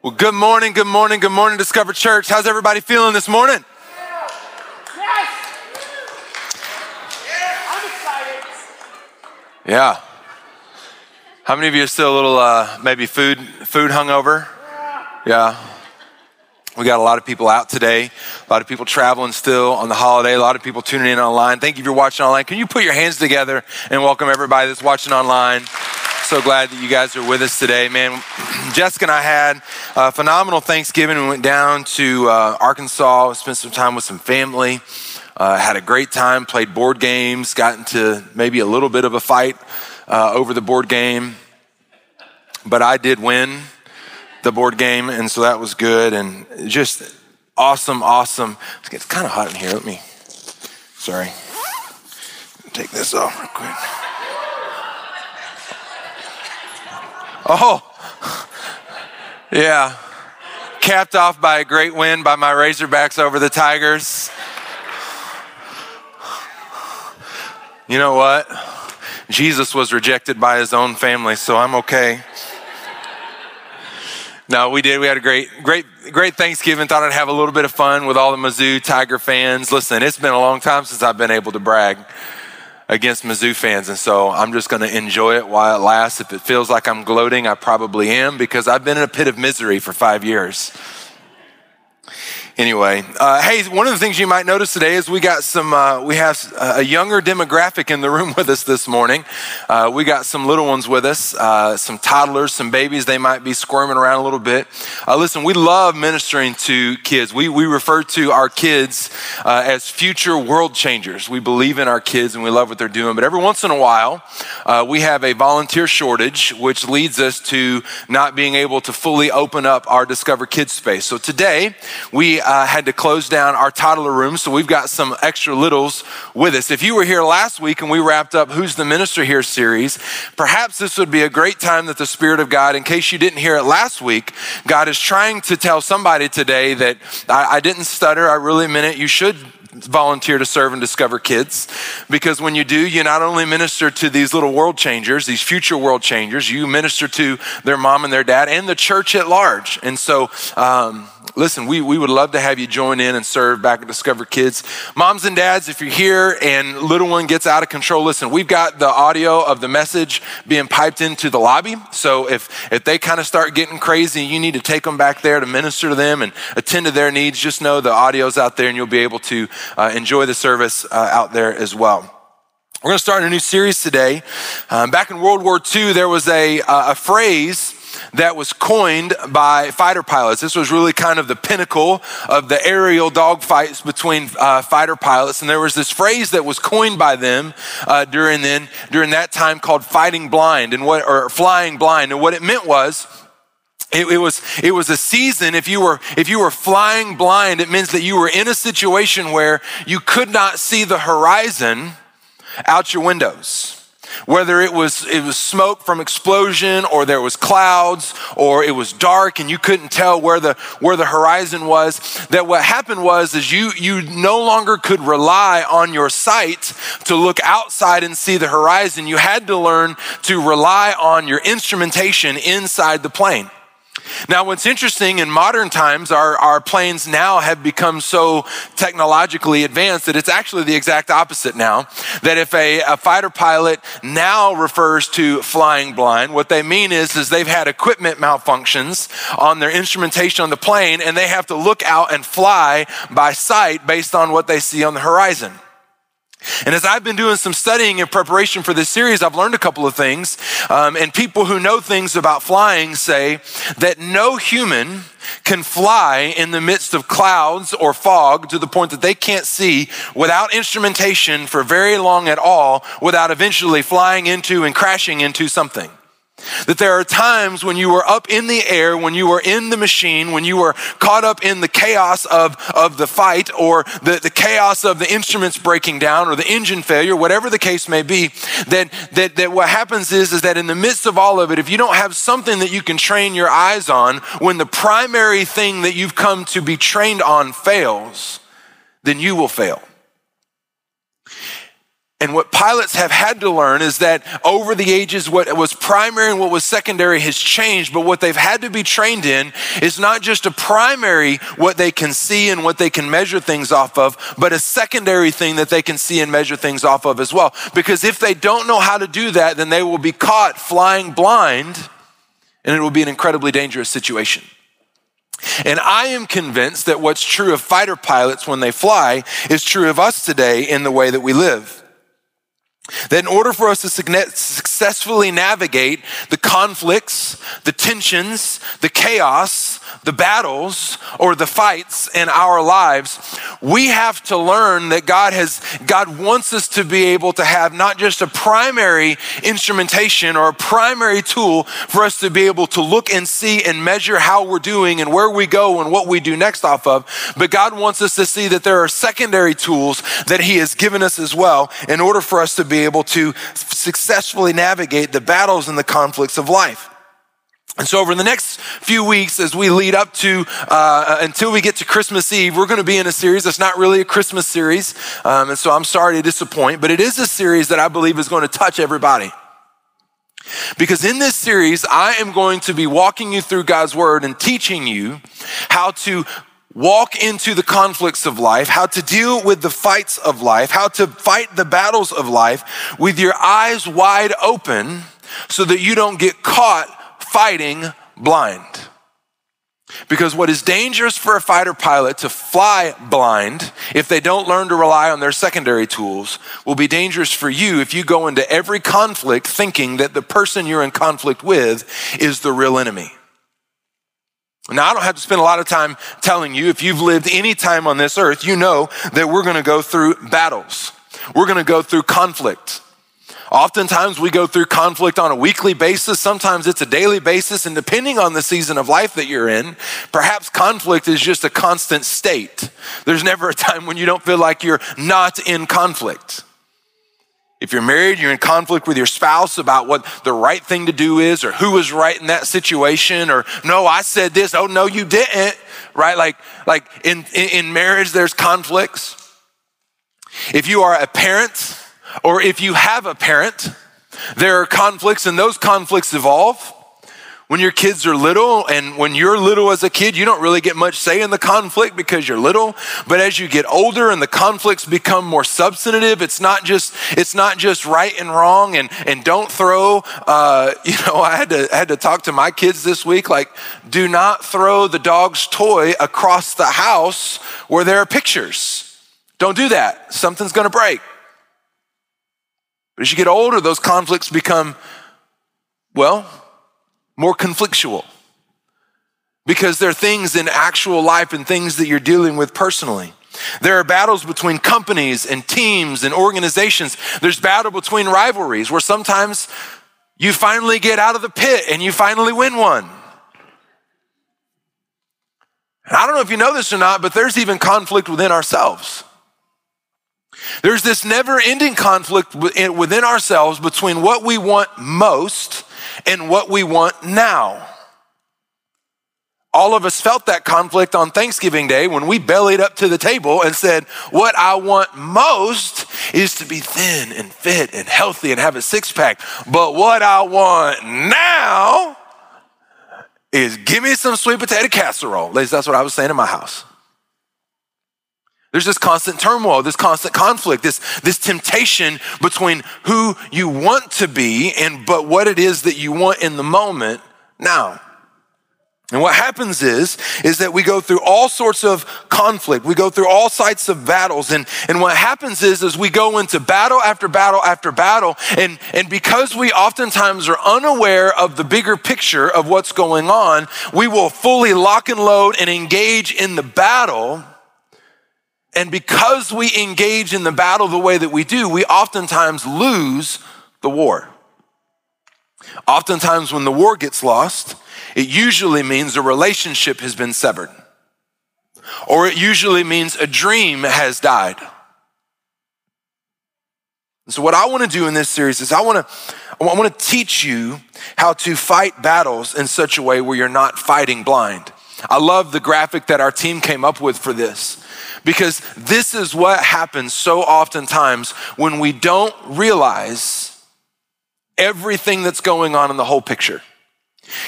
Well, good morning, good morning, good morning, Discover Church. How's everybody feeling this morning? Yes! I'm excited. Yeah. How many of you are still a little uh, maybe food food hungover? Yeah. We got a lot of people out today, a lot of people traveling still on the holiday, a lot of people tuning in online. Thank you for watching online. Can you put your hands together and welcome everybody that's watching online? So glad that you guys are with us today, man. Jessica and I had a phenomenal Thanksgiving. We went down to uh, Arkansas, spent some time with some family, uh, had a great time, played board games, got into maybe a little bit of a fight uh, over the board game, but I did win the board game, and so that was good and just awesome, awesome. It's kind of hot in here. Let me, sorry, take this off real quick. Oh, yeah. Capped off by a great win by my Razorbacks over the Tigers. You know what? Jesus was rejected by his own family, so I'm okay. No, we did. We had a great, great, great Thanksgiving. Thought I'd have a little bit of fun with all the Mizzou Tiger fans. Listen, it's been a long time since I've been able to brag against Mizzou fans. And so I'm just going to enjoy it while it lasts. If it feels like I'm gloating, I probably am because I've been in a pit of misery for five years. Anyway, uh, hey, one of the things you might notice today is we got some, uh, we have a younger demographic in the room with us this morning. Uh, we got some little ones with us, uh, some toddlers, some babies. They might be squirming around a little bit. Uh, listen, we love ministering to kids. We, we refer to our kids uh, as future world changers. We believe in our kids and we love what they're doing. But every once in a while, we have a volunteer shortage, which leads us to not being able to fully open up our Discover Kids space. So today, we uh, had to close down our toddler room, so we've got some extra littles with us. If you were here last week and we wrapped up Who's the Minister Here series, perhaps this would be a great time that the Spirit of God, in case you didn't hear it last week, God is trying to tell somebody today that I, I didn't stutter, I really meant it. You should volunteer to serve and discover kids because when you do you not only minister to these little world changers these future world changers you minister to their mom and their dad and the church at large and so um, listen, we, we would love to have you join in and serve back at Discover Kids. Moms and dads, if you're here and little one gets out of control, listen, we've got the audio of the message being piped into the lobby. So if, if they kind of start getting crazy, you need to take them back there to minister to them and attend to their needs. Just know the audio's out there and you'll be able to uh, enjoy the service uh, out there as well. We're going to start a new series today. Um, back in World War II, there was a, uh, a phrase that was coined by fighter pilots. This was really kind of the pinnacle of the aerial dogfights between uh, fighter pilots. And there was this phrase that was coined by them uh, during then during that time called fighting blind and what or flying blind. And what it meant was it, it, was it was a season if you were if you were flying blind it means that you were in a situation where you could not see the horizon out your windows whether it was it was smoke from explosion or there was clouds or it was dark and you couldn't tell where the where the horizon was that what happened was is you you no longer could rely on your sight to look outside and see the horizon. You had to learn to rely on your instrumentation inside the plane now, what's interesting in modern times, our, our planes now have become so technologically advanced that it's actually the exact opposite now. That if a, a fighter pilot now refers to flying blind, what they mean is, is they've had equipment malfunctions on their instrumentation on the plane and they have to look out and fly by sight based on what they see on the horizon. And as I've been doing some studying in preparation for this series, I've learned a couple of things. Um, and people who know things about flying say that no human can fly in the midst of clouds or fog to the point that they can't see without instrumentation for very long at all, without eventually flying into and crashing into something. That there are times when you were up in the air, when you were in the machine, when you were caught up in the chaos of, of the fight or the, the chaos of the instruments breaking down or the engine failure, whatever the case may be, that, that, that what happens is, is that in the midst of all of it, if you don't have something that you can train your eyes on, when the primary thing that you've come to be trained on fails, then you will fail. And what pilots have had to learn is that over the ages, what was primary and what was secondary has changed. But what they've had to be trained in is not just a primary, what they can see and what they can measure things off of, but a secondary thing that they can see and measure things off of as well. Because if they don't know how to do that, then they will be caught flying blind and it will be an incredibly dangerous situation. And I am convinced that what's true of fighter pilots when they fly is true of us today in the way that we live. That in order for us to successfully navigate the conflicts, the tensions, the chaos, the battles, or the fights in our lives, we have to learn that God has, God wants us to be able to have not just a primary instrumentation or a primary tool for us to be able to look and see and measure how we're doing and where we go and what we do next off of, but God wants us to see that there are secondary tools that He has given us as well in order for us to be able to successfully navigate the battles and the conflicts of life. And so, over the next few weeks, as we lead up to uh, until we get to Christmas Eve, we're going to be in a series that's not really a Christmas series. Um, and so, I'm sorry to disappoint, but it is a series that I believe is going to touch everybody. Because in this series, I am going to be walking you through God's word and teaching you how to walk into the conflicts of life, how to deal with the fights of life, how to fight the battles of life with your eyes wide open so that you don't get caught fighting blind. Because what is dangerous for a fighter pilot to fly blind if they don't learn to rely on their secondary tools will be dangerous for you if you go into every conflict thinking that the person you're in conflict with is the real enemy. Now, I don't have to spend a lot of time telling you, if you've lived any time on this earth, you know that we're going to go through battles. We're going to go through conflict. Oftentimes we go through conflict on a weekly basis. Sometimes it's a daily basis. And depending on the season of life that you're in, perhaps conflict is just a constant state. There's never a time when you don't feel like you're not in conflict. If you're married, you're in conflict with your spouse about what the right thing to do is or who was right in that situation or no, I said this. Oh, no, you didn't. Right? Like, like in, in marriage, there's conflicts. If you are a parent or if you have a parent, there are conflicts and those conflicts evolve when your kids are little and when you're little as a kid, you don't really get much say in the conflict because you're little. But as you get older and the conflicts become more substantive, it's not just it's not just right and wrong and and don't throw. Uh, you know, I had to I had to talk to my kids this week. Like, do not throw the dog's toy across the house where there are pictures. Don't do that. Something's going to break. But as you get older, those conflicts become well more conflictual because there are things in actual life and things that you're dealing with personally. There are battles between companies and teams and organizations. There's battle between rivalries where sometimes you finally get out of the pit and you finally win one. And I don't know if you know this or not, but there's even conflict within ourselves. There's this never ending conflict within ourselves between what we want most and what we want now. All of us felt that conflict on Thanksgiving Day when we bellied up to the table and said, What I want most is to be thin and fit and healthy and have a six pack. But what I want now is give me some sweet potato casserole. Least that's what I was saying in my house. There's this constant turmoil, this constant conflict, this, this temptation between who you want to be and but what it is that you want in the moment now. And what happens is, is that we go through all sorts of conflict. We go through all sides of battles. And, and what happens is, is we go into battle after battle after battle. And, and because we oftentimes are unaware of the bigger picture of what's going on, we will fully lock and load and engage in the battle and because we engage in the battle the way that we do, we oftentimes lose the war. Oftentimes, when the war gets lost, it usually means a relationship has been severed, or it usually means a dream has died. so, what I want to do in this series is I want to I want to teach you how to fight battles in such a way where you're not fighting blind. I love the graphic that our team came up with for this Because this is what happens so oftentimes when we don't realize everything that's going on in the whole picture.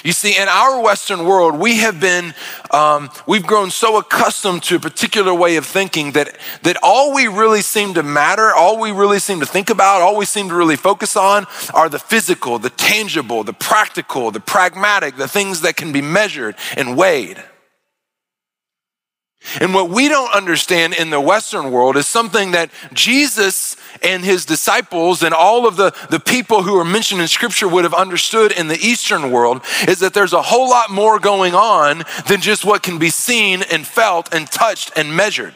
You see, in our Western world, we have been, um, we've grown so accustomed to a particular way of thinking that, that all we really seem to matter, all we really seem to think about, all we seem to really focus on are the physical, the tangible, the practical, the pragmatic, the things that can be measured and weighed. And what we don't understand in the Western world is something that Jesus and his disciples and all of the, the people who are mentioned in Scripture would have understood in the Eastern world is that there's a whole lot more going on than just what can be seen and felt and touched and measured.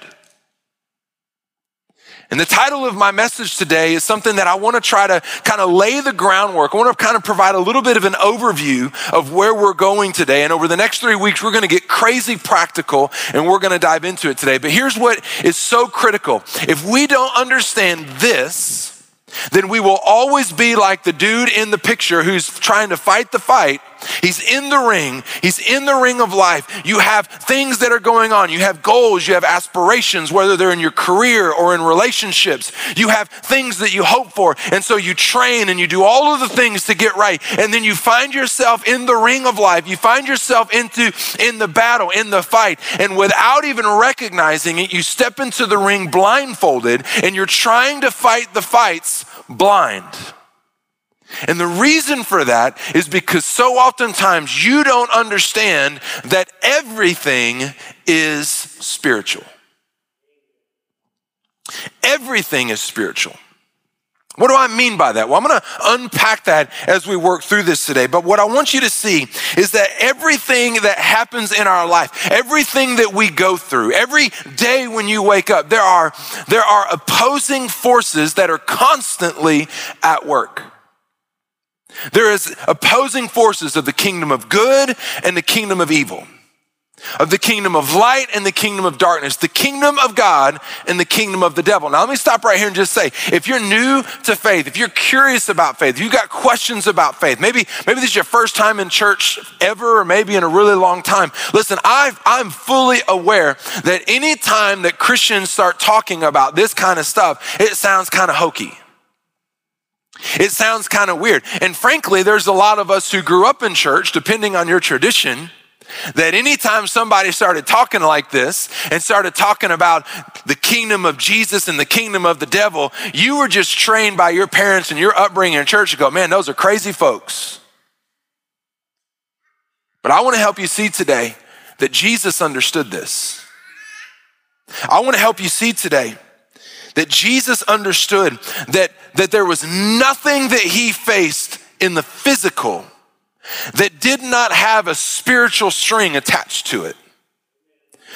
And the title of my message today is something that I want to try to kind of lay the groundwork. I want to kind of provide a little bit of an overview of where we're going today. And over the next three weeks, we're going to get crazy practical and we're going to dive into it today. But here's what is so critical. If we don't understand this, then we will always be like the dude in the picture who's trying to fight the fight. He's in the ring. He's in the ring of life. You have things that are going on. You have goals. You have aspirations, whether they're in your career or in relationships. You have things that you hope for. And so you train and you do all of the things to get right. And then you find yourself in the ring of life. You find yourself into in the battle, in the fight. And without even recognizing it, you step into the ring blindfolded and you're trying to fight the fights blind. And the reason for that is because so oftentimes you don't understand that everything is spiritual. Everything is spiritual. What do I mean by that? Well, I'm going to unpack that as we work through this today. But what I want you to see is that everything that happens in our life, everything that we go through, every day when you wake up, there are, there are opposing forces that are constantly at work. There is opposing forces of the kingdom of good and the kingdom of evil of the kingdom of light and the kingdom of darkness, the kingdom of God and the kingdom of the devil. Now, let me stop right here and just say if you're new to faith, if you're curious about faith, you've got questions about faith, maybe, maybe this is your first time in church ever, or maybe in a really long time, listen, i am fully aware that anytime that Christians start talking about this kind of stuff, it sounds kind of hokey. It sounds kind of weird. And frankly, there's a lot of us who grew up in church, depending on your tradition, that anytime somebody started talking like this and started talking about the kingdom of Jesus and the kingdom of the devil, you were just trained by your parents and your upbringing in church to go, man, those are crazy folks. But I want to help you see today that Jesus understood this. I want to help you see today that Jesus understood that, that there was nothing that he faced in the physical that did not have a spiritual string attached to it.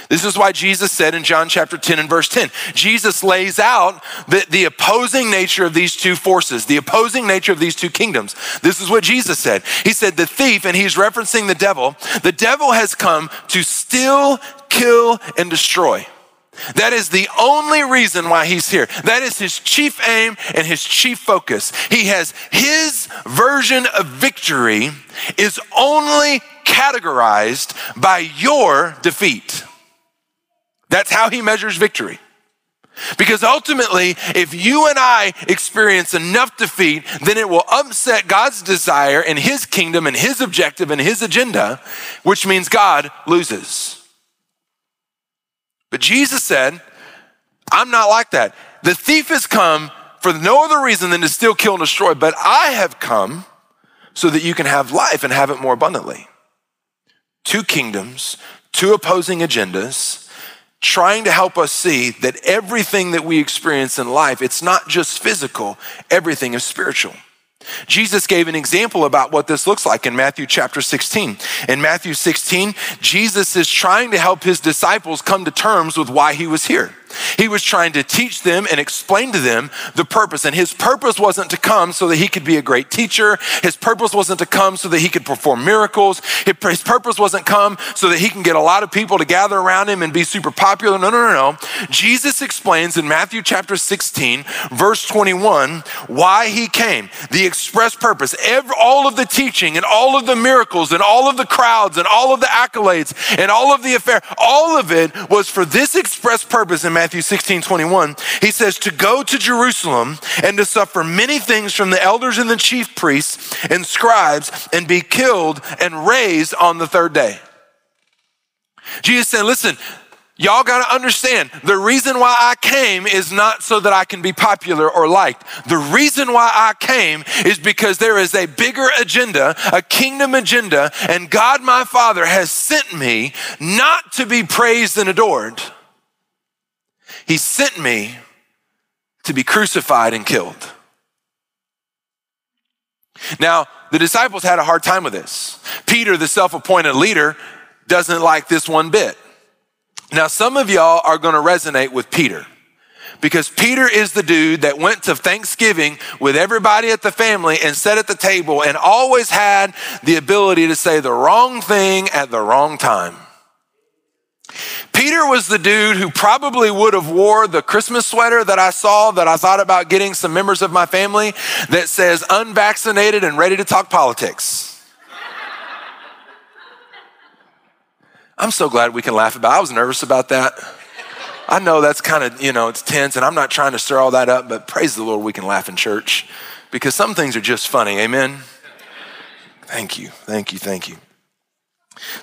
This is why Jesus said in John chapter 10 and verse 10, Jesus lays out the, the opposing nature of these two forces, the opposing nature of these two kingdoms. This is what Jesus said. He said, The thief, and he's referencing the devil, the devil has come to steal, kill, and destroy. That is the only reason why he's here. That is his chief aim and his chief focus. He has his version of victory is only categorized by your defeat. That's how he measures victory. Because ultimately, if you and I experience enough defeat, then it will upset God's desire and his kingdom and his objective and his agenda, which means God loses. But Jesus said, I'm not like that. The thief has come for no other reason than to steal, kill, and destroy, but I have come so that you can have life and have it more abundantly. Two kingdoms, two opposing agendas, trying to help us see that everything that we experience in life, it's not just physical, everything is spiritual. Jesus gave an example about what this looks like in Matthew chapter 16. In Matthew 16, Jesus is trying to help his disciples come to terms with why he was here. He was trying to teach them and explain to them the purpose. And his purpose wasn't to come so that he could be a great teacher. His purpose wasn't to come so that he could perform miracles. His purpose wasn't come so that he can get a lot of people to gather around him and be super popular. No, no, no, no. Jesus explains in Matthew chapter 16, verse 21, why he came, the express purpose, every, all of the teaching and all of the miracles and all of the crowds and all of the accolades and all of the affair, all of it was for this express purpose in Matthew 16, 21. He says, to go to Jerusalem and to suffer many things from the elders and the chief priests and scribes and be killed and raised on the third day. Jesus said, listen, Y'all got to understand the reason why I came is not so that I can be popular or liked. The reason why I came is because there is a bigger agenda, a kingdom agenda, and God my Father has sent me not to be praised and adored. He sent me to be crucified and killed. Now, the disciples had a hard time with this. Peter, the self appointed leader, doesn't like this one bit. Now, some of y'all are going to resonate with Peter because Peter is the dude that went to Thanksgiving with everybody at the family and sat at the table and always had the ability to say the wrong thing at the wrong time. Peter was the dude who probably would have wore the Christmas sweater that I saw that I thought about getting some members of my family that says unvaccinated and ready to talk politics. I'm so glad we can laugh about. It. I was nervous about that. I know that's kind of, you know, it's tense and I'm not trying to stir all that up, but praise the Lord we can laugh in church because some things are just funny. Amen. Thank you. Thank you. Thank you.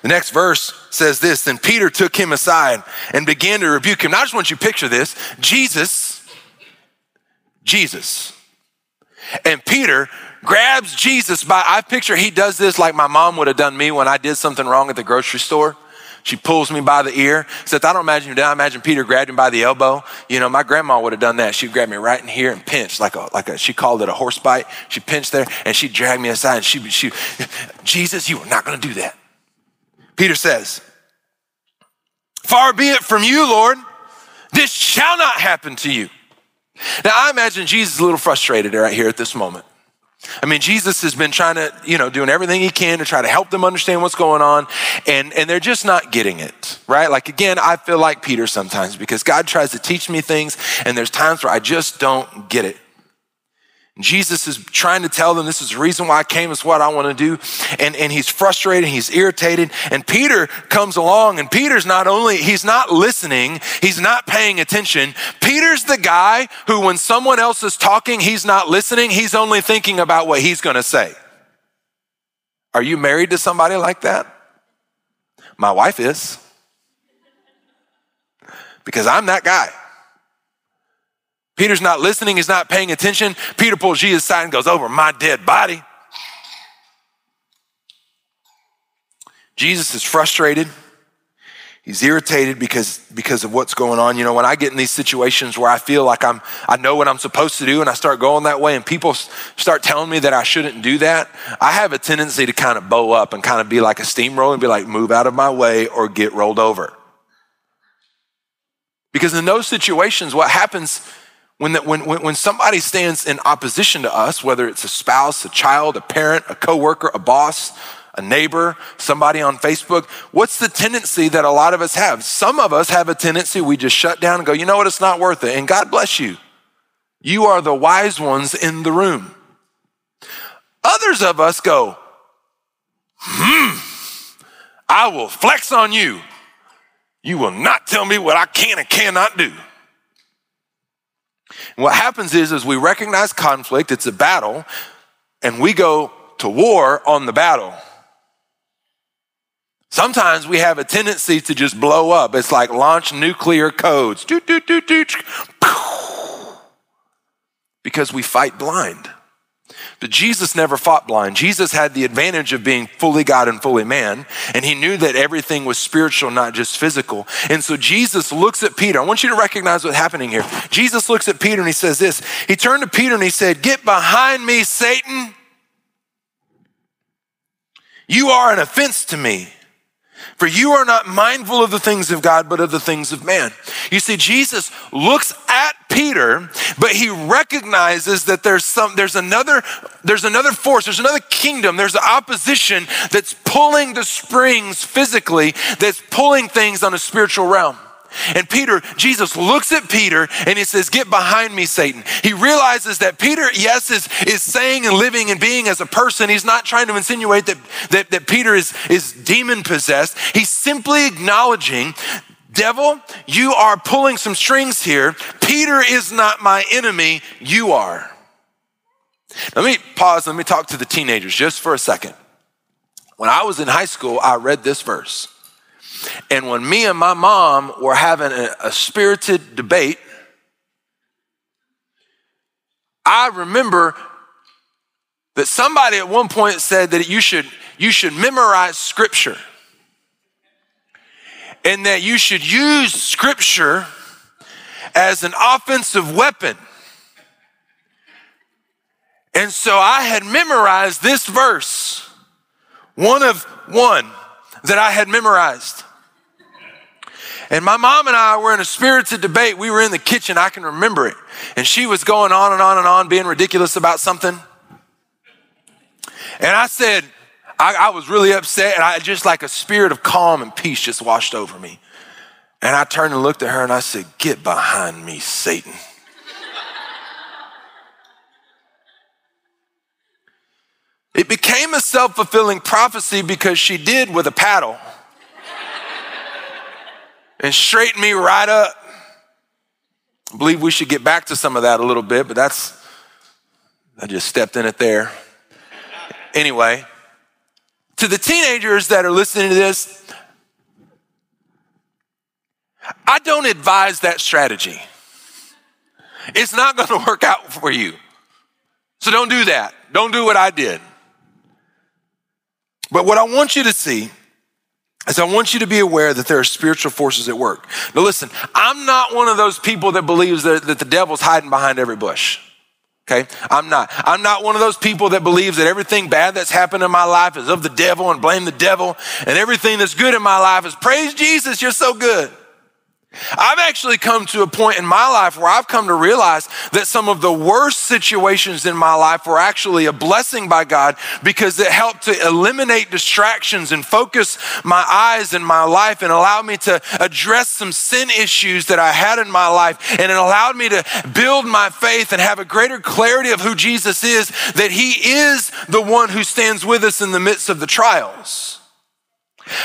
The next verse says this Then Peter took him aside and began to rebuke him. Now, I just want you to picture this Jesus, Jesus, and Peter grabs Jesus by, I picture he does this like my mom would have done me when I did something wrong at the grocery store. She pulls me by the ear. Except I don't imagine you did. I imagine Peter grabbed him by the elbow. You know, my grandma would have done that. She'd grab me right in here and pinch like a, like a, she called it a horse bite. She pinched there and she dragged me aside and she, she, Jesus, you are not going to do that. Peter says, far be it from you, Lord. This shall not happen to you. Now, I imagine Jesus is a little frustrated right here at this moment. I mean, Jesus has been trying to, you know, doing everything he can to try to help them understand what's going on, and, and they're just not getting it, right? Like, again, I feel like Peter sometimes because God tries to teach me things, and there's times where I just don't get it. Jesus is trying to tell them this is the reason why I came, is what I want to do. And, and he's frustrated, he's irritated. And Peter comes along, and Peter's not only, he's not listening, he's not paying attention. Peter's the guy who, when someone else is talking, he's not listening, he's only thinking about what he's going to say. Are you married to somebody like that? My wife is. Because I'm that guy. Peter's not listening, he's not paying attention. Peter pulls Jesus aside and goes, Over my dead body. Jesus is frustrated. He's irritated because, because of what's going on. You know, when I get in these situations where I feel like I'm, I know what I'm supposed to do and I start going that way and people start telling me that I shouldn't do that, I have a tendency to kind of bow up and kind of be like a steamroller and be like, move out of my way or get rolled over. Because in those situations, what happens when, the, when, when somebody stands in opposition to us, whether it's a spouse, a child, a parent, a coworker, a boss, a neighbor, somebody on Facebook, what's the tendency that a lot of us have? Some of us have a tendency we just shut down and go, you know what, it's not worth it. And God bless you. You are the wise ones in the room. Others of us go, hmm, I will flex on you. You will not tell me what I can and cannot do. And what happens is, is we recognize conflict, it's a battle, and we go to war on the battle. Sometimes we have a tendency to just blow up. It's like launch nuclear codes. Because we fight blind. But Jesus never fought blind. Jesus had the advantage of being fully God and fully man, and he knew that everything was spiritual, not just physical. And so Jesus looks at Peter. I want you to recognize what's happening here. Jesus looks at Peter and he says this. He turned to Peter and he said, Get behind me, Satan. You are an offense to me For you are not mindful of the things of God, but of the things of man. You see, Jesus looks at Peter, but he recognizes that there's some, there's another, there's another force, there's another kingdom, there's an opposition that's pulling the springs physically, that's pulling things on a spiritual realm. And Peter, Jesus looks at Peter and he says, Get behind me, Satan. He realizes that Peter, yes, is, is saying and living and being as a person. He's not trying to insinuate that, that, that Peter is, is demon possessed. He's simply acknowledging, Devil, you are pulling some strings here. Peter is not my enemy, you are. Let me pause, let me talk to the teenagers just for a second. When I was in high school, I read this verse. And when me and my mom were having a, a spirited debate, I remember that somebody at one point said that you should, you should memorize scripture and that you should use scripture as an offensive weapon. And so I had memorized this verse, one of one that I had memorized. And my mom and I were in a spirited debate. We were in the kitchen, I can remember it. And she was going on and on and on, being ridiculous about something. And I said, I, I, was really upset, and I just like a spirit of calm and peace just washed over me. And I turned and looked at her and I said, Get behind me, Satan. it became a self fulfilling prophecy because she did with a paddle and straighten me right up. I believe we should get back to some of that a little bit, but that's, I just stepped in it there. Anyway, to the teenagers that are listening to this, I don't advise that strategy. It's not going to work out for you. So don't do that. Don't do what I did. But what I want you to see is I want you to be aware that there are spiritual forces at work. Now, listen, I'm not one of those people that believes that, that the devil's hiding behind every bush. Okay, I'm not. I'm not one of those people that believes that everything bad that's happened in my life is of the devil and blame the devil, and everything that's good in my life is praise Jesus, you're so good. I've actually come to a point in my life where I've come to realize that some of the worst situations in my life were actually a blessing by God because it helped to eliminate distractions and focus my eyes in my life and allow me to address some sin issues that I had in my life. And it allowed me to build my faith and have a greater clarity of who Jesus is, that He is the one who stands with us in the midst of the trials.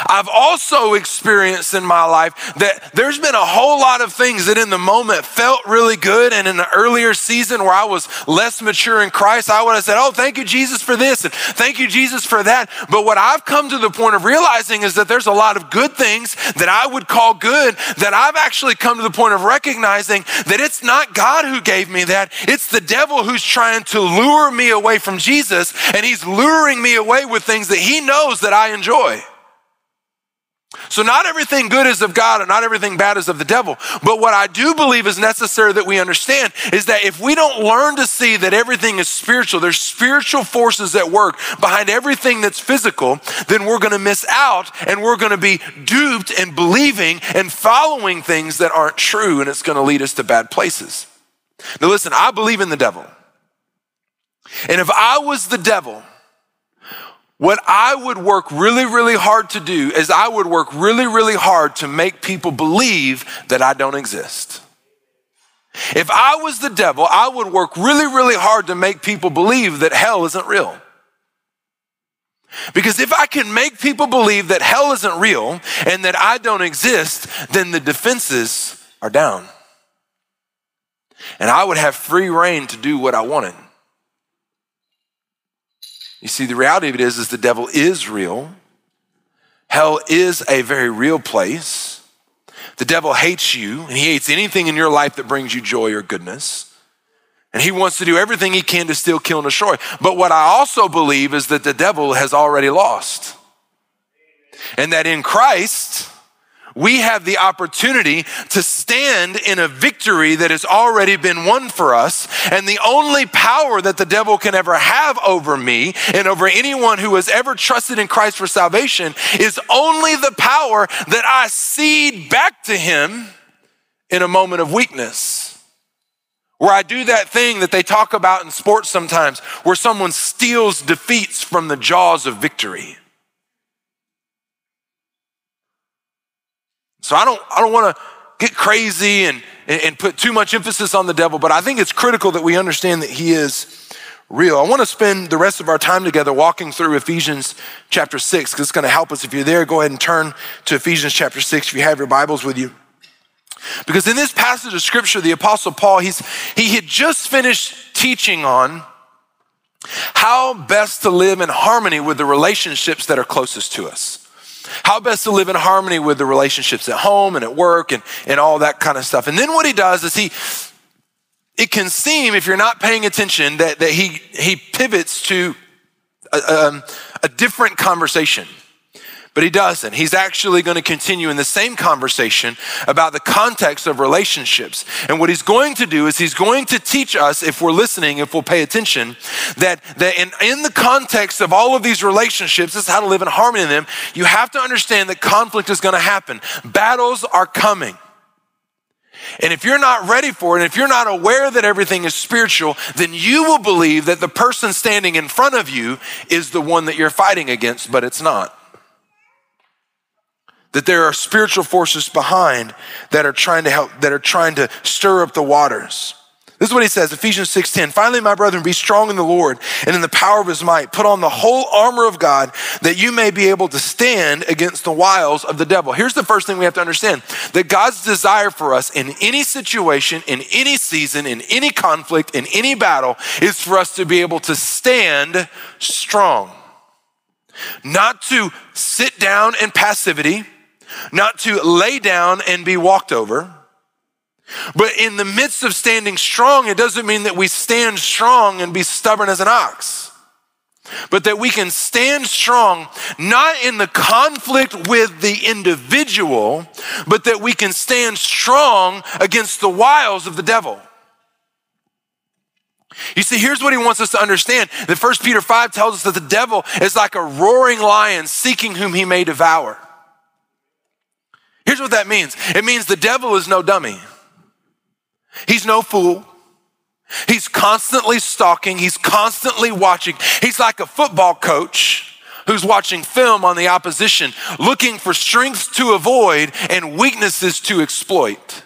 I've also experienced in my life that there's been a whole lot of things that in the moment felt really good. And in the earlier season where I was less mature in Christ, I would have said, Oh, thank you, Jesus, for this. And thank you, Jesus, for that. But what I've come to the point of realizing is that there's a lot of good things that I would call good that I've actually come to the point of recognizing that it's not God who gave me that. It's the devil who's trying to lure me away from Jesus. And he's luring me away with things that he knows that I enjoy. So, not everything good is of God and not everything bad is of the devil. But what I do believe is necessary that we understand is that if we don't learn to see that everything is spiritual, there's spiritual forces at work behind everything that's physical, then we're going to miss out and we're going to be duped and believing and following things that aren't true, and it's going to lead us to bad places. Now, listen, I believe in the devil. And if I was the devil, what I would work really, really hard to do is I would work really, really hard to make people believe that I don't exist. If I was the devil, I would work really, really hard to make people believe that hell isn't real. Because if I can make people believe that hell isn't real and that I don't exist, then the defenses are down. And I would have free reign to do what I wanted. You see, the reality of it is, is the devil is real. Hell is a very real place. The devil hates you, and he hates anything in your life that brings you joy or goodness. And he wants to do everything he can to steal, kill, and destroy. But what I also believe is that the devil has already lost. And that in Christ, we have the opportunity to stand in a victory that has already been won for us. And the only power that the devil can ever have over me and over anyone who has ever trusted in Christ for salvation is only the power that I cede back to him in a moment of weakness. Where I do that thing that they talk about in sports sometimes, where someone steals defeats from the jaws of victory. So I don't, I don't want to get crazy and, and put too much emphasis on the devil, but I think it's critical that we understand that he is real. I want to spend the rest of our time together walking through Ephesians chapter 6 because it's going to help us. If you're there, go ahead and turn to Ephesians chapter 6 if you have your Bibles with you. Because in this passage of scripture, the apostle Paul, he's, he had just finished teaching on how best to live in harmony with the relationships that are closest to us. How best to live in harmony with the relationships at home and at work and, and all that kind of stuff. And then what he does is he, it can seem, if you're not paying attention, that, that he, he pivots to a, um, a different conversation. But he doesn't. He's actually going to continue in the same conversation about the context of relationships. And what he's going to do is he's going to teach us, if we're listening, if we'll pay attention, that, that in, in the context of all of these relationships, this is how to live in harmony in them, you have to understand that conflict is going to happen. Battles are coming. And if you're not ready for it, and if you're not aware that everything is spiritual, then you will believe that the person standing in front of you is the one that you're fighting against, but it's not that there are spiritual forces behind that are trying to help, that are trying to stir up the waters. This is what he says, Ephesians 6:10. Finally, my brethren, be strong in the Lord and in the power of his might. Put on the whole armor of God that you may be able to stand against the wiles of the devil. Here's the first thing we have to understand that God's desire for us in any situation, in any season, in any conflict, in any battle, is for us to be able to stand strong. Not to sit down in passivity not to lay down and be walked over. But in the midst of standing strong, it doesn't mean that we stand strong and be stubborn as an ox, but that we can stand strong not in the conflict with the individual, but that we can stand strong against the wiles of the devil. You see, here's what he wants us to understand. That 1 Peter 5 tells us that the devil is like a roaring lion seeking whom he may devour. Here's what that means it means the devil is no dummy, he's no fool. He's constantly stalking, he's constantly watching. He's like a football coach who's watching film on the opposition, looking for strengths to avoid and weaknesses to exploit.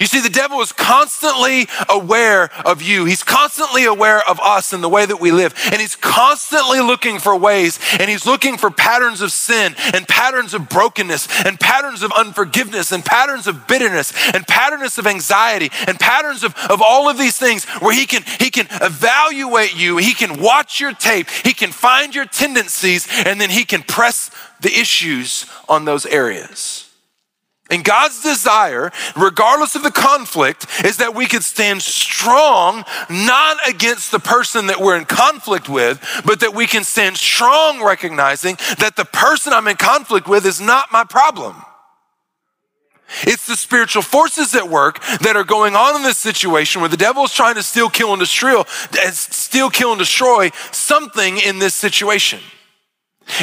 You see, the devil is constantly aware of you. He's constantly aware of us and the way that we live. And he's constantly looking for ways and he's looking for patterns of sin and patterns of brokenness and patterns of unforgiveness and patterns of bitterness and patterns of anxiety and patterns of, of all of these things where he can, he can evaluate you. He can watch your tape. He can find your tendencies and then he can press the issues on those areas. And God's desire, regardless of the conflict, is that we could stand strong, not against the person that we're in conflict with, but that we can stand strong recognizing that the person I'm in conflict with is not my problem. It's the spiritual forces at work that are going on in this situation where the devil is trying to steal, kill, and destroy, steal, kill, and destroy something in this situation.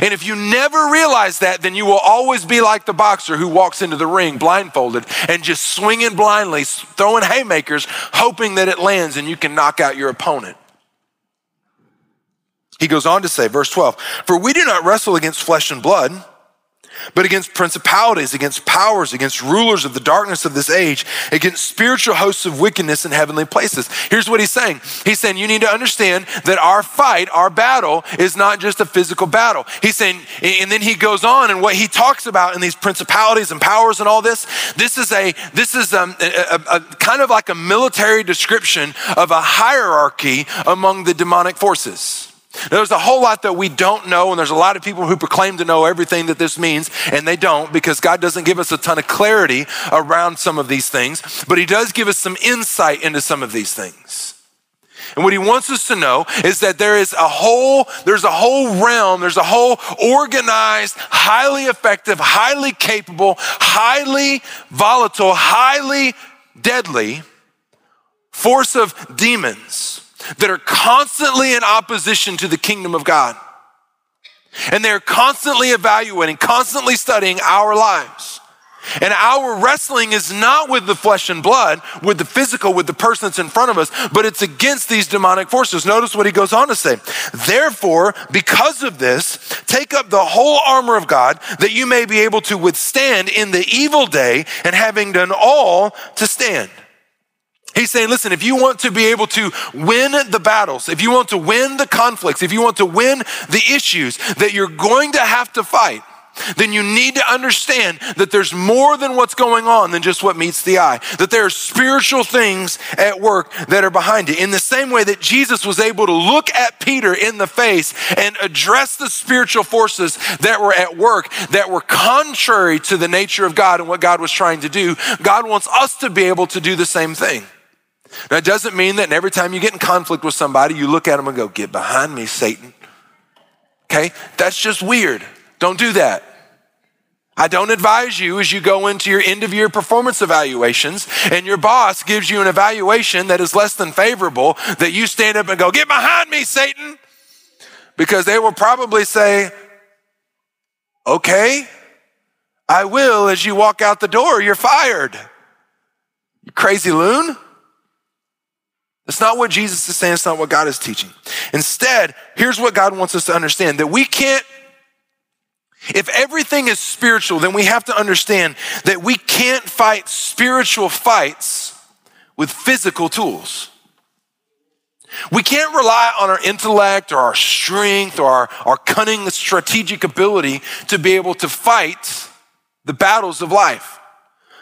And if you never realize that, then you will always be like the boxer who walks into the ring blindfolded and just swinging blindly, throwing haymakers, hoping that it lands and you can knock out your opponent. He goes on to say, verse 12, For we do not wrestle against flesh and blood but against principalities, against powers, against rulers of the darkness of this age, against spiritual hosts of wickedness in heavenly places. Here's what he's saying He's saying, You need to understand that our fight, our battle, is not just a physical battle. He's saying, and then he goes on, and what he talks about in these principalities and powers and all this, this is a, this is um, a, a, a kind of like a military description of a hierarchy among the demonic forces. There's a whole lot that we don't know, and there's a lot of people who proclaim to know everything that this means, and they don't because God doesn't give us a ton of clarity around some of these things, but He does give us some insight into some of these things. And what he wants us to know is that there is a whole, there's a whole realm, there's a whole organized, highly effective, highly capable, highly volatile, highly deadly force of demons that are constantly in opposition to the kingdom of God. And they're constantly evaluating, constantly studying our lives. And our wrestling is not with the flesh and blood, with the physical, with the person that's in front of us, but it's against these demonic forces. Notice what he goes on to say. Therefore, because of this, take up the whole armor of God that you may be able to withstand in the evil day and having done all to stand. He's saying, listen, if you want to be able to win the battles, if you want to win the conflicts, if you want to win the issues that you're going to have to fight, then you need to understand that there's more than what's going on than just what meets the eye. That there are spiritual things at work that are behind it. In the same way that Jesus was able to look at Peter in the face and address the spiritual forces that were at work that were contrary to the nature of God and what God was trying to do, God wants us to be able to do the same thing. Now, it doesn't mean that every time you get in conflict with somebody, you look at them and go, Get behind me, Satan. Okay? That's just weird. Don't do that. I don't advise you as you go into your end of year performance evaluations and your boss gives you an evaluation that is less than favorable that you stand up and go, Get behind me, Satan. Because they will probably say, Okay, I will as you walk out the door, you're fired. You crazy loon. That's not what Jesus is saying. It's not what God is teaching. Instead, here's what God wants us to understand that we can't if everything is spiritual, then we have to understand that we can't fight spiritual fights with physical tools. We can't rely on our intellect or our strength or our, our cunning strategic ability to be able to fight the battles of life.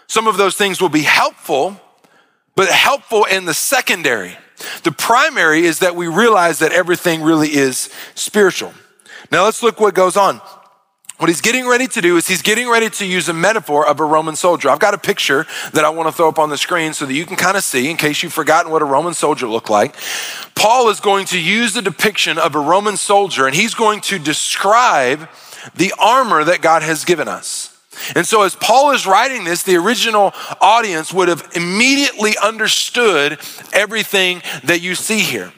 Some of those things will be helpful, but helpful in the secondary. The primary is that we realize that everything really is spiritual. Now let's look what goes on. What he's getting ready to do is he's getting ready to use a metaphor of a Roman soldier. I've got a picture that I want to throw up on the screen so that you can kind of see, in case you've forgotten what a Roman soldier looked like. Paul is going to use the depiction of a Roman soldier and he's going to describe the armor that God has given us. And so, as Paul is writing this, the original audience would have immediately understood everything that you see here.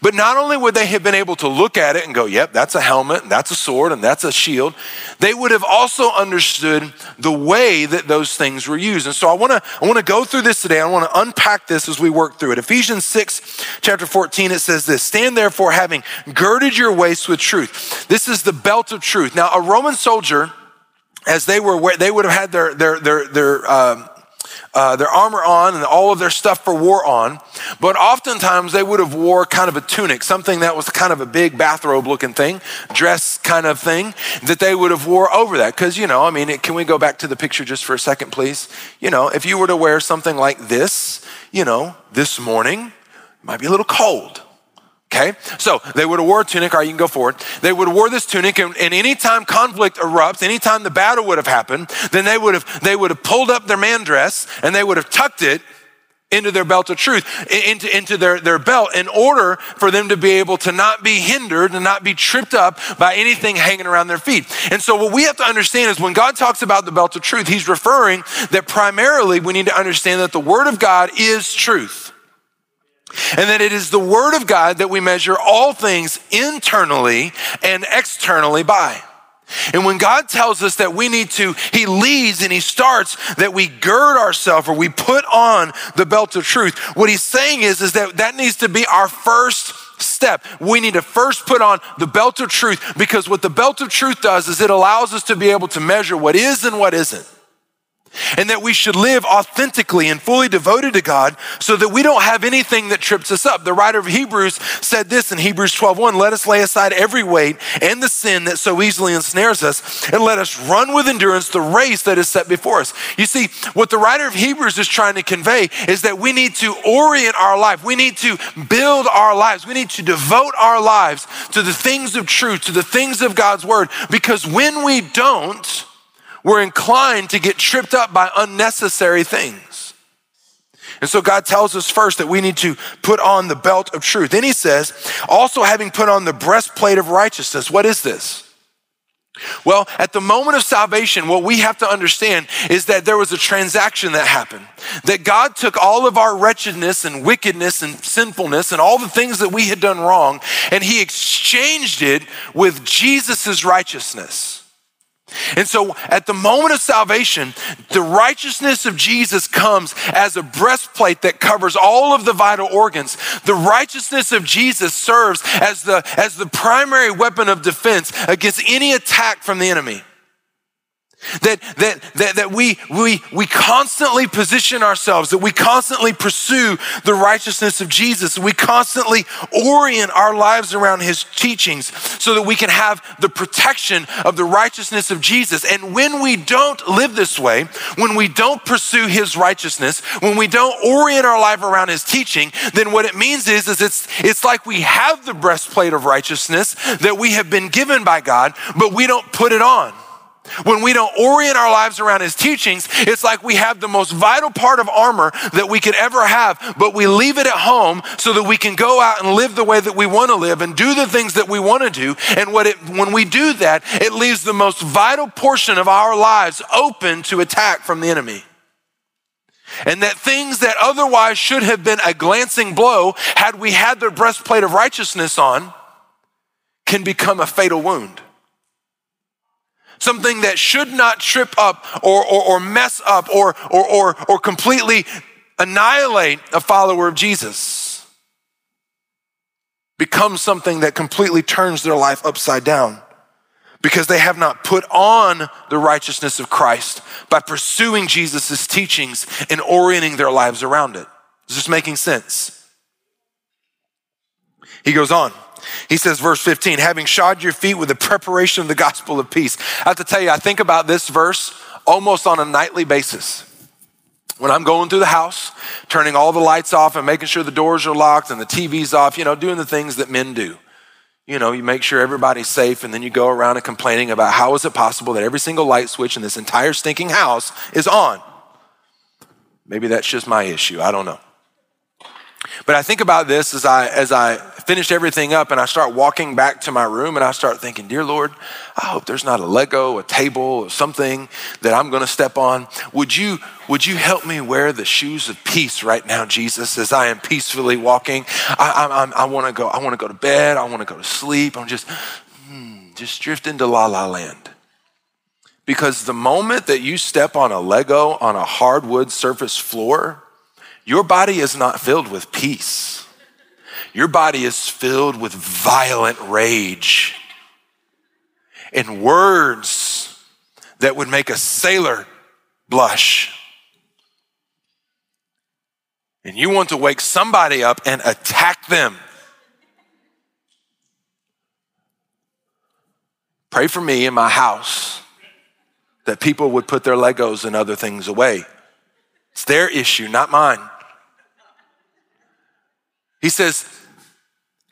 But not only would they have been able to look at it and go, yep, that's a helmet, and that's a sword, and that's a shield, they would have also understood the way that those things were used. And so I wanna, I wanna go through this today. I wanna unpack this as we work through it. Ephesians 6, chapter 14, it says this Stand therefore, having girded your waist with truth. This is the belt of truth. Now, a Roman soldier, as they were, they would have had their, their, their, their, um, uh, their armor on and all of their stuff for war on. But oftentimes they would have wore kind of a tunic, something that was kind of a big bathrobe looking thing, dress kind of thing that they would have wore over that. Because, you know, I mean, can we go back to the picture just for a second, please? You know, if you were to wear something like this, you know, this morning, it might be a little cold. Okay, so they would have wore a tunic. All right, you can go forward. They would have wore this tunic, and, and anytime conflict erupts, anytime the battle would have happened, then they would have they would have pulled up their man dress and they would have tucked it into their belt of truth, into, into their, their belt, in order for them to be able to not be hindered and not be tripped up by anything hanging around their feet. And so, what we have to understand is when God talks about the belt of truth, He's referring that primarily we need to understand that the Word of God is truth. And that it is the Word of God that we measure all things internally and externally by. And when God tells us that we need to, He leads and He starts that we gird ourselves or we put on the belt of truth. What He's saying is, is that that needs to be our first step. We need to first put on the belt of truth because what the belt of truth does is it allows us to be able to measure what is and what isn't and that we should live authentically and fully devoted to God so that we don't have anything that trips us up. The writer of Hebrews said this in Hebrews 12:1, "Let us lay aside every weight and the sin that so easily ensnares us, and let us run with endurance the race that is set before us." You see, what the writer of Hebrews is trying to convey is that we need to orient our life. We need to build our lives. We need to devote our lives to the things of truth, to the things of God's word, because when we don't, we're inclined to get tripped up by unnecessary things. And so God tells us first that we need to put on the belt of truth. Then he says, also having put on the breastplate of righteousness. What is this? Well, at the moment of salvation, what we have to understand is that there was a transaction that happened. That God took all of our wretchedness and wickedness and sinfulness and all the things that we had done wrong, and He exchanged it with Jesus' righteousness. And so at the moment of salvation, the righteousness of Jesus comes as a breastplate that covers all of the vital organs. The righteousness of Jesus serves as the, as the primary weapon of defense against any attack from the enemy. That, that, that, that we, we, we constantly position ourselves, that we constantly pursue the righteousness of Jesus, we constantly orient our lives around his teachings so that we can have the protection of the righteousness of Jesus. And when we don't live this way, when we don't pursue his righteousness, when we don't orient our life around his teaching, then what it means is, is it's, it's like we have the breastplate of righteousness that we have been given by God, but we don't put it on. When we don't orient our lives around his teachings, it's like we have the most vital part of armor that we could ever have, but we leave it at home so that we can go out and live the way that we want to live and do the things that we want to do. And it, when we do that, it leaves the most vital portion of our lives open to attack from the enemy. And that things that otherwise should have been a glancing blow, had we had the breastplate of righteousness on, can become a fatal wound something that should not trip up or, or, or mess up or, or, or, or completely annihilate a follower of Jesus becomes something that completely turns their life upside down because they have not put on the righteousness of Christ by pursuing Jesus' teachings and orienting their lives around it. Is this making sense? He goes on. He says, verse 15, having shod your feet with the preparation of the gospel of peace. I have to tell you, I think about this verse almost on a nightly basis. When I'm going through the house, turning all the lights off and making sure the doors are locked and the TV's off, you know, doing the things that men do. You know, you make sure everybody's safe and then you go around and complaining about how is it possible that every single light switch in this entire stinking house is on. Maybe that's just my issue. I don't know. But I think about this as I as I finish everything up and I start walking back to my room and I start thinking, "Dear Lord, I hope there's not a Lego, a table, or something that I'm going to step on. Would you would you help me wear the shoes of peace right now, Jesus, as I am peacefully walking? I I, I want to go. I want to go to bed. I want to go to sleep. I'm just hmm, just drift into la la land." Because the moment that you step on a Lego on a hardwood surface floor, your body is not filled with peace. Your body is filled with violent rage and words that would make a sailor blush. And you want to wake somebody up and attack them. Pray for me in my house that people would put their Legos and other things away. It's their issue, not mine. He says,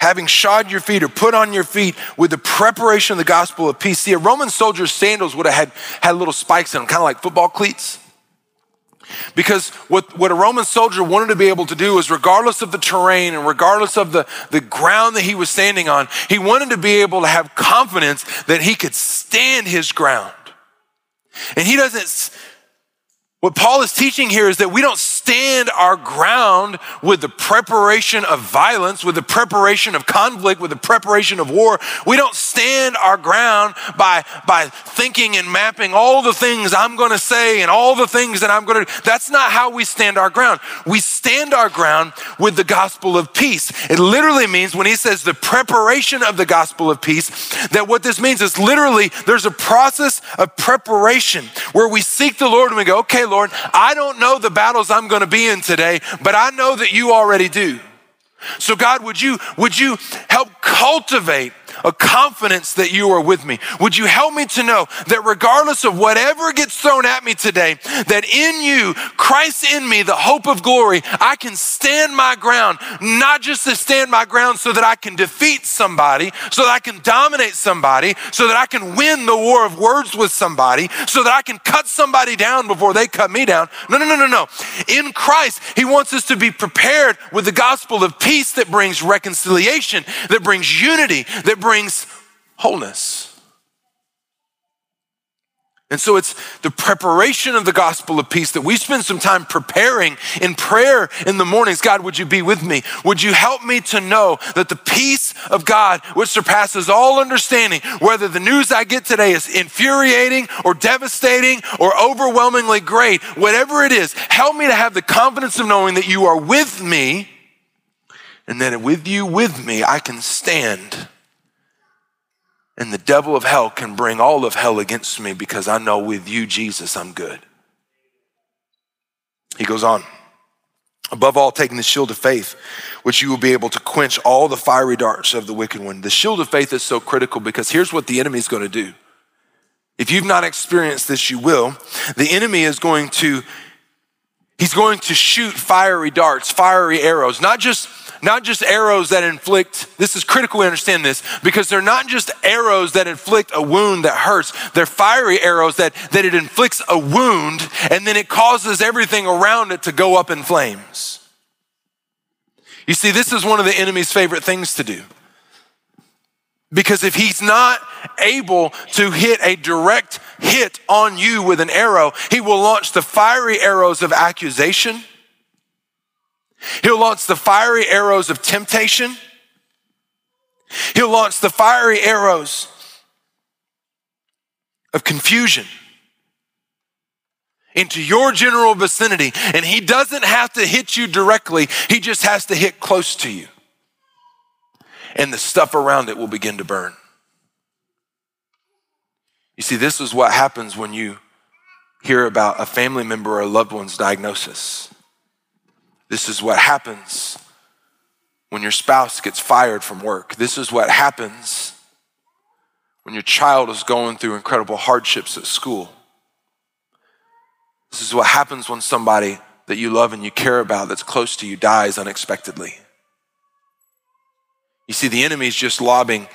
having shod your feet or put on your feet with the preparation of the gospel of peace. See, a Roman soldier's sandals would have had, had little spikes in them, kind of like football cleats. Because what, what a Roman soldier wanted to be able to do is, regardless of the terrain and regardless of the, the ground that he was standing on, he wanted to be able to have confidence that he could stand his ground. And he doesn't, what Paul is teaching here is that we don't stand our ground with the preparation of violence, with the preparation of conflict, with the preparation of war. We don't stand our ground by, by thinking and mapping all the things I'm going to say and all the things that I'm going to. That's not how we stand our ground. We stand our ground with the gospel of peace. It literally means when he says the preparation of the gospel of peace, that what this means is literally there's a process of preparation where we seek the Lord and we go, okay, Lord, I don't know the battles I'm going going to be in today, but I know that you already do. So God, would you would you help cultivate a confidence that you are with me? Would you help me to know that regardless of whatever gets thrown at me today, that in you, Christ in me, the hope of glory, I can stand my ground, not just to stand my ground so that I can defeat somebody, so that I can dominate somebody, so that I can win the war of words with somebody, so that I can cut somebody down before they cut me down. No, no, no, no, no. In Christ, He wants us to be prepared with the gospel of peace that brings reconciliation, that brings unity, that brings wholeness. And so it's the preparation of the gospel of peace that we spend some time preparing in prayer in the mornings. God, would you be with me? Would you help me to know that the peace of God, which surpasses all understanding, whether the news I get today is infuriating or devastating or overwhelmingly great, whatever it is, help me to have the confidence of knowing that you are with me and that with you with me, I can stand and the devil of hell can bring all of hell against me because I know with you, Jesus, I'm good. He goes on. Above all, taking the shield of faith, which you will be able to quench all the fiery darts of the wicked one. The shield of faith is so critical because here's what the enemy is going to do. If you've not experienced this, you will. The enemy is going to, he's going to shoot fiery darts, fiery arrows, not just not just arrows that inflict, this is critical we understand this, because they're not just arrows that inflict a wound that hurts. They're fiery arrows that, that it inflicts a wound and then it causes everything around it to go up in flames. You see, this is one of the enemy's favorite things to do. Because if he's not able to hit a direct hit on you with an arrow, he will launch the fiery arrows of accusation He'll launch the fiery arrows of temptation. He'll launch the fiery arrows of confusion into your general vicinity. And he doesn't have to hit you directly, he just has to hit close to you. And the stuff around it will begin to burn. You see, this is what happens when you hear about a family member or a loved one's diagnosis. This is what happens when your spouse gets fired from work. This is what happens when your child is going through incredible hardships at school. This is what happens when somebody that you love and you care about that's close to you dies unexpectedly. You see, the enemy is just lobbing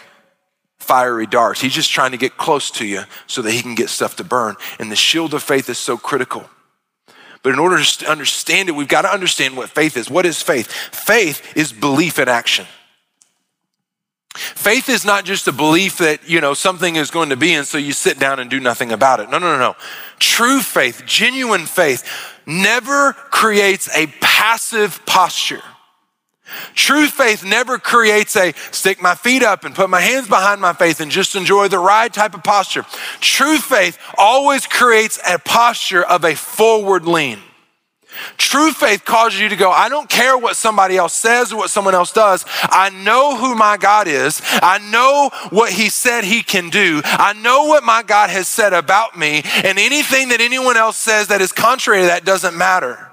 fiery darts. He's just trying to get close to you so that he can get stuff to burn. And the shield of faith is so critical. But in order to understand it, we've got to understand what faith is. What is faith? Faith is belief in action. Faith is not just a belief that, you know, something is going to be and so you sit down and do nothing about it. No, no, no, no. True faith, genuine faith never creates a passive posture. True faith never creates a stick my feet up and put my hands behind my faith and just enjoy the ride type of posture. True faith always creates a posture of a forward lean. True faith causes you to go, I don't care what somebody else says or what someone else does. I know who my God is. I know what he said he can do. I know what my God has said about me. And anything that anyone else says that is contrary to that doesn't matter.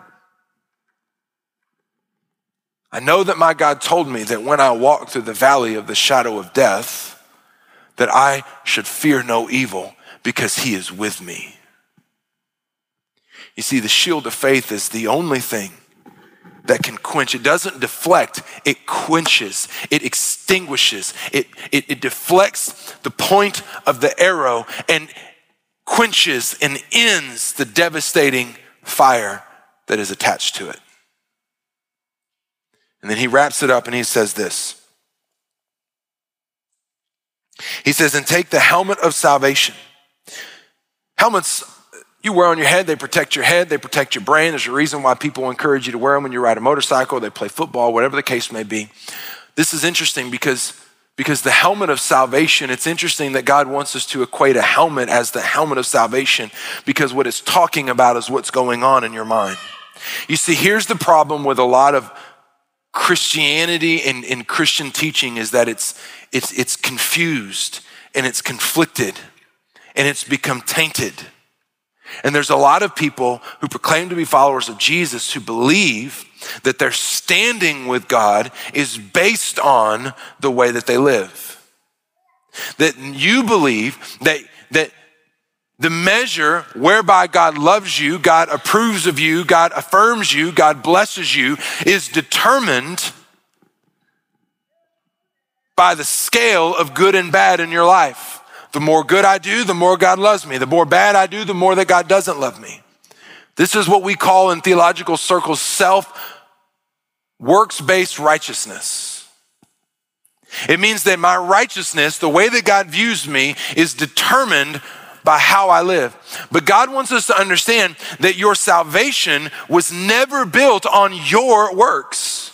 I know that my God told me that when I walk through the valley of the shadow of death, that I should fear no evil because he is with me. You see, the shield of faith is the only thing that can quench. It doesn't deflect, it quenches, it extinguishes, it, it, it deflects the point of the arrow and quenches and ends the devastating fire that is attached to it. And then he wraps it up and he says this. He says, and take the helmet of salvation. Helmets you wear on your head, they protect your head, they protect your brain. There's a reason why people encourage you to wear them when you ride a motorcycle, they play football, whatever the case may be. This is interesting because because the helmet of salvation, it's interesting that God wants us to equate a helmet as the helmet of salvation because what it's talking about is what's going on in your mind. You see, here's the problem with a lot of Christianity and, and Christian teaching is that it's, it's, it's confused and it's conflicted and it's become tainted. And there's a lot of people who proclaim to be followers of Jesus who believe that their standing with God is based on the way that they live. that you believe that, that the measure whereby God loves you, God approves of you, God affirms you, God blesses you is determined by the scale of good and bad in your life. The more good I do, the more God loves me. The more bad I do, the more that God doesn't love me. This is what we call in theological circles self works based righteousness. It means that my righteousness, the way that God views me, is determined by how I live. But God wants us to understand that your salvation was never built on your works.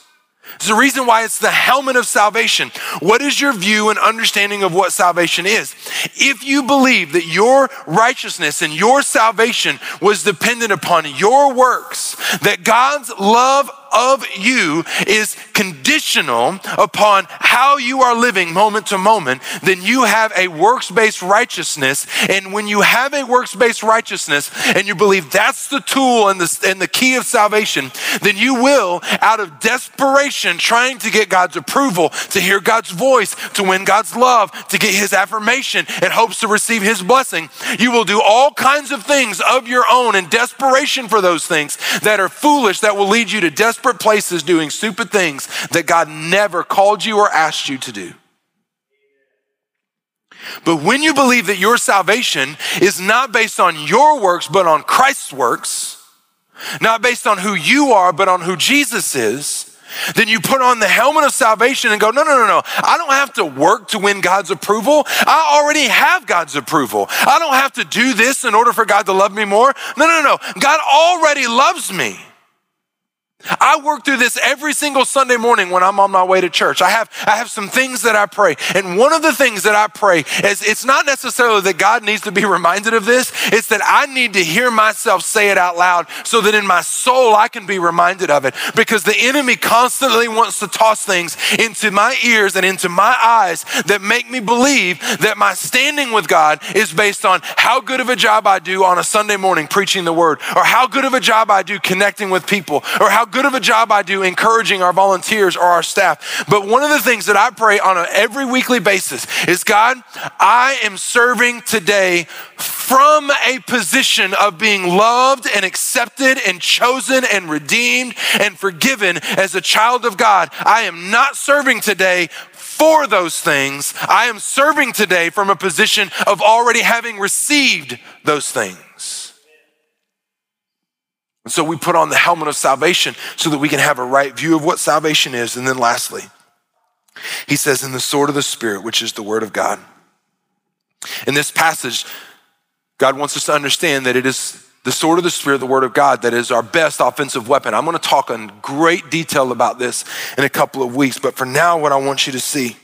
It's the reason why it's the helmet of salvation. What is your view and understanding of what salvation is? If you believe that your righteousness and your salvation was dependent upon your works, that God's love of you is conditional upon how you are living moment to moment, then you have a works based righteousness. And when you have a works based righteousness and you believe that's the tool and the, and the key of salvation, then you will, out of desperation, trying to get God's approval, to hear God's voice, to win God's love, to get his affirmation and hopes to receive his blessing, you will do all kinds of things of your own in desperation for those things that are foolish, that will lead you to desperation desperate places doing stupid things that God never called you or asked you to do. But when you believe that your salvation is not based on your works, but on Christ's works, not based on who you are, but on who Jesus is, then you put on the helmet of salvation and go, no, no, no, no. I don't have to work to win God's approval. I already have God's approval. I don't have to do this in order for God to love me more. No, no, no. God already loves me. I work through this every single Sunday morning when I'm on my way to church. I have, I have some things that I pray. And one of the things that I pray is it's not necessarily that God needs to be reminded of this. It's that I need to hear myself say it out loud so that in my soul I can be reminded of it. Because the enemy constantly wants to toss things into my ears and into my eyes that make me believe that my standing with God is based on how good of a job I do on a Sunday morning preaching the word or how good of a job I do connecting with people or how good of a job I do encouraging our volunteers or our staff. But one of the things that I pray on every weekly basis is God, I am serving today from a position of being loved and accepted and chosen and redeemed and forgiven as a child of God. I am not serving today for those things. I am serving today from a position of already having received those things. And so we put on the helmet of salvation so that we can have a right view of what salvation is. And then lastly, he says, in the sword of the Spirit, which is the word of God. In this passage, God wants us to understand that it is the sword of the Spirit, the Word of God, that is our best offensive weapon. I'm going to talk in great detail about this in a couple of weeks, but for now, what I want you to see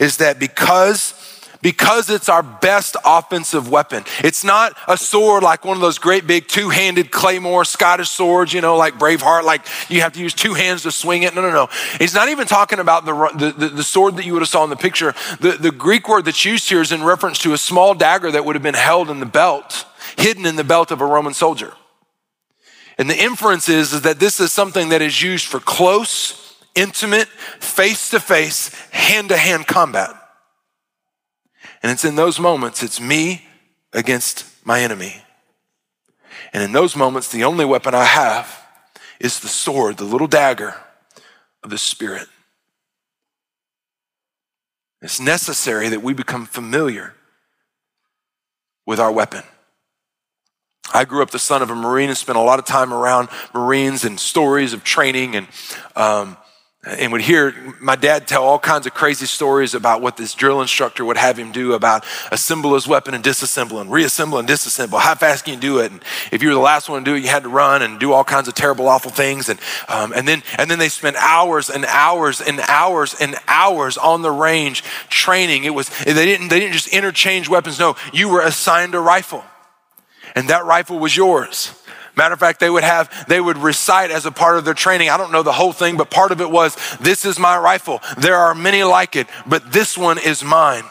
is that because because it's our best offensive weapon. It's not a sword like one of those great big two handed claymore Scottish swords, you know, like Braveheart, like you have to use two hands to swing it. No, no, no. He's not even talking about the, the, the sword that you would have saw in the picture. The, the Greek word that's used here is in reference to a small dagger that would have been held in the belt, hidden in the belt of a Roman soldier. And the inference is, is that this is something that is used for close, intimate, face to face, hand to hand combat. And it's in those moments, it's me against my enemy. And in those moments, the only weapon I have is the sword, the little dagger of the Spirit. It's necessary that we become familiar with our weapon. I grew up the son of a Marine and spent a lot of time around Marines and stories of training and um, and would hear my dad tell all kinds of crazy stories about what this drill instructor would have him do about assemble his weapon and disassemble and reassemble and disassemble. How fast can you do it? And if you were the last one to do it, you had to run and do all kinds of terrible, awful things. And um, and then and then they spent hours and hours and hours and hours on the range training. It was they didn't they didn't just interchange weapons. No, you were assigned a rifle, and that rifle was yours. Matter of fact, they would have, they would recite as a part of their training. I don't know the whole thing, but part of it was, This is my rifle. There are many like it, but this one is mine.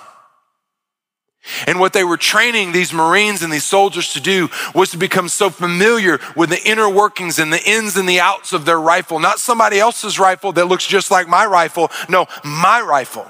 And what they were training these Marines and these soldiers to do was to become so familiar with the inner workings and the ins and the outs of their rifle. Not somebody else's rifle that looks just like my rifle. No, my rifle.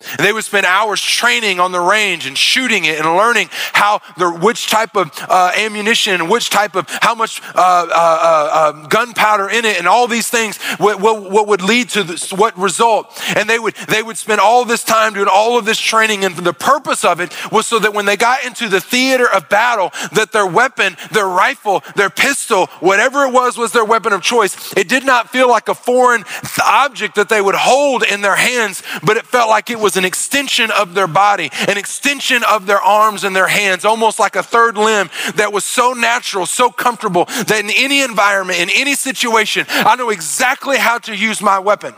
And they would spend hours training on the range and shooting it and learning how the which type of uh, ammunition and which type of how much uh, uh, uh um, gunpowder in it and all these things what, what, what would lead to this, what result. And they would they would spend all this time doing all of this training, and the purpose of it was so that when they got into the theater of battle, that their weapon, their rifle, their pistol, whatever it was, was their weapon of choice. It did not feel like a foreign object that they would hold in their hands, but it felt like it was was an extension of their body, an extension of their arms and their hands, almost like a third limb that was so natural, so comfortable that in any environment, in any situation, I know exactly how to use my weapon.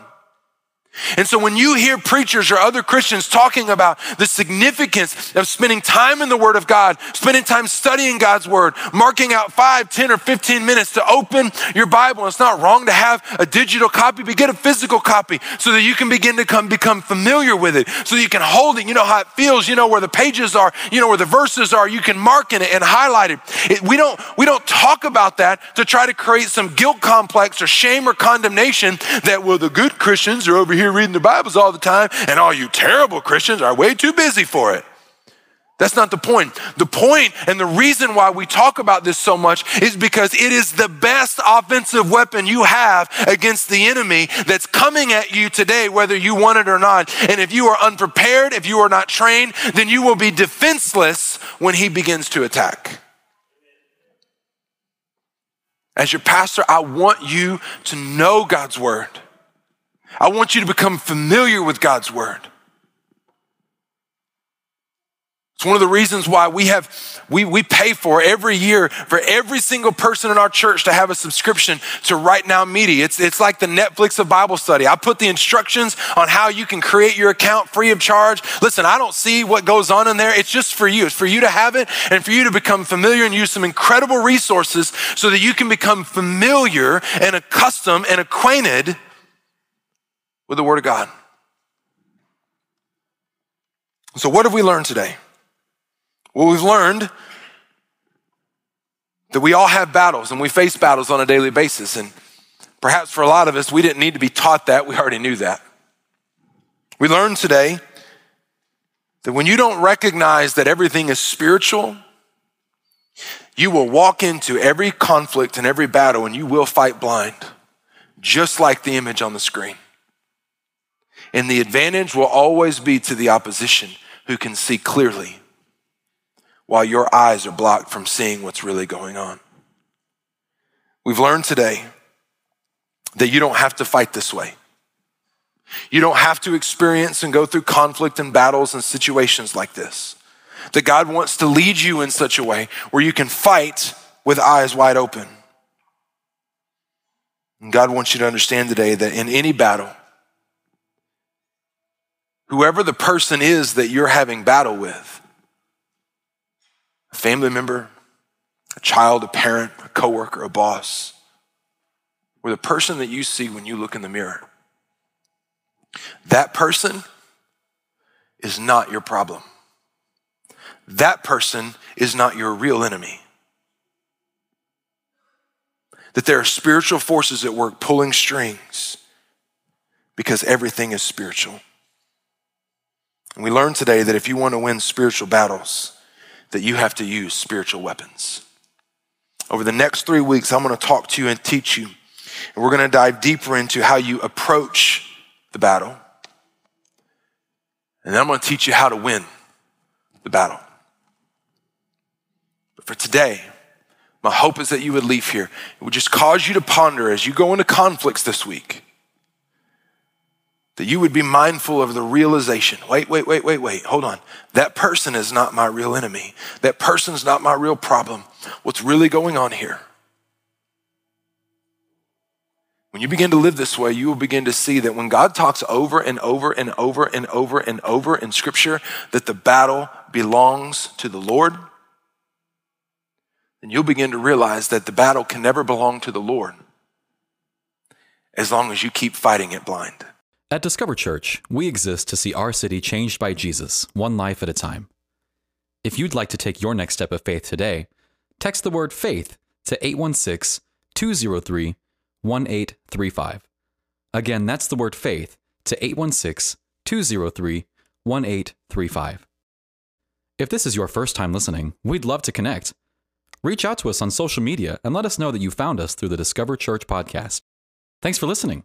And so when you hear preachers or other Christians talking about the significance of spending time in the Word of God, spending time studying God's Word, marking out five, ten, or 15 minutes to open your Bible, it's not wrong to have a digital copy, but get a physical copy so that you can begin to come become familiar with it, so you can hold it, you know how it feels, you know where the pages are, you know where the verses are, you can mark in it and highlight it. it we, don't, we don't talk about that to try to create some guilt complex or shame or condemnation that, well, the good Christians are over here here reading the Bibles all the time, and all you terrible Christians are way too busy for it. That's not the point. The point and the reason why we talk about this so much is because it is the best offensive weapon you have against the enemy that's coming at you today, whether you want it or not. And if you are unprepared, if you are not trained, then you will be defenseless when he begins to attack. As your pastor, I want you to know God's word. I want you to become familiar with God's word. It's one of the reasons why we have we, we pay for every year for every single person in our church to have a subscription to Right Now Media. It's it's like the Netflix of Bible study. I put the instructions on how you can create your account free of charge. Listen, I don't see what goes on in there. It's just for you. It's for you to have it and for you to become familiar and use some incredible resources so that you can become familiar and accustomed and acquainted with the Word of God. So, what have we learned today? Well, we've learned that we all have battles and we face battles on a daily basis. And perhaps for a lot of us, we didn't need to be taught that, we already knew that. We learned today that when you don't recognize that everything is spiritual, you will walk into every conflict and every battle and you will fight blind, just like the image on the screen. And the advantage will always be to the opposition who can see clearly while your eyes are blocked from seeing what's really going on. We've learned today that you don't have to fight this way. You don't have to experience and go through conflict and battles and situations like this. That God wants to lead you in such a way where you can fight with eyes wide open. And God wants you to understand today that in any battle, whoever the person is that you're having battle with a family member, a child, a parent, a coworker, a boss, or the person that you see when you look in the mirror. That person is not your problem. That person is not your real enemy. That there are spiritual forces at work pulling strings because everything is spiritual. We learned today that if you want to win spiritual battles, that you have to use spiritual weapons. Over the next three weeks, I'm going to talk to you and teach you. And we're going to dive deeper into how you approach the battle. And then I'm going to teach you how to win the battle. But for today, my hope is that you would leave here. It would just cause you to ponder as you go into conflicts this week that you would be mindful of the realization wait, wait, wait, wait, wait, hold on. That person is not my real enemy. That person's not my real problem. What's really going on here? When you begin to live this way, you will begin to see that when God talks over and over and over and over and over in Scripture that the battle belongs to the Lord, then you'll begin to realize that the battle can never belong to the Lord as long as you keep fighting it blind. At Discover Church, we exist to see our city changed by Jesus, one life at a time. If you'd like to take your next step of faith today, text the word faith to 816 203 1835. Again, that's the word faith to 816 203 1835. If this is your first time listening, we'd love to connect. Reach out to us on social media and let us know that you found us through the Discover Church podcast. Thanks for listening.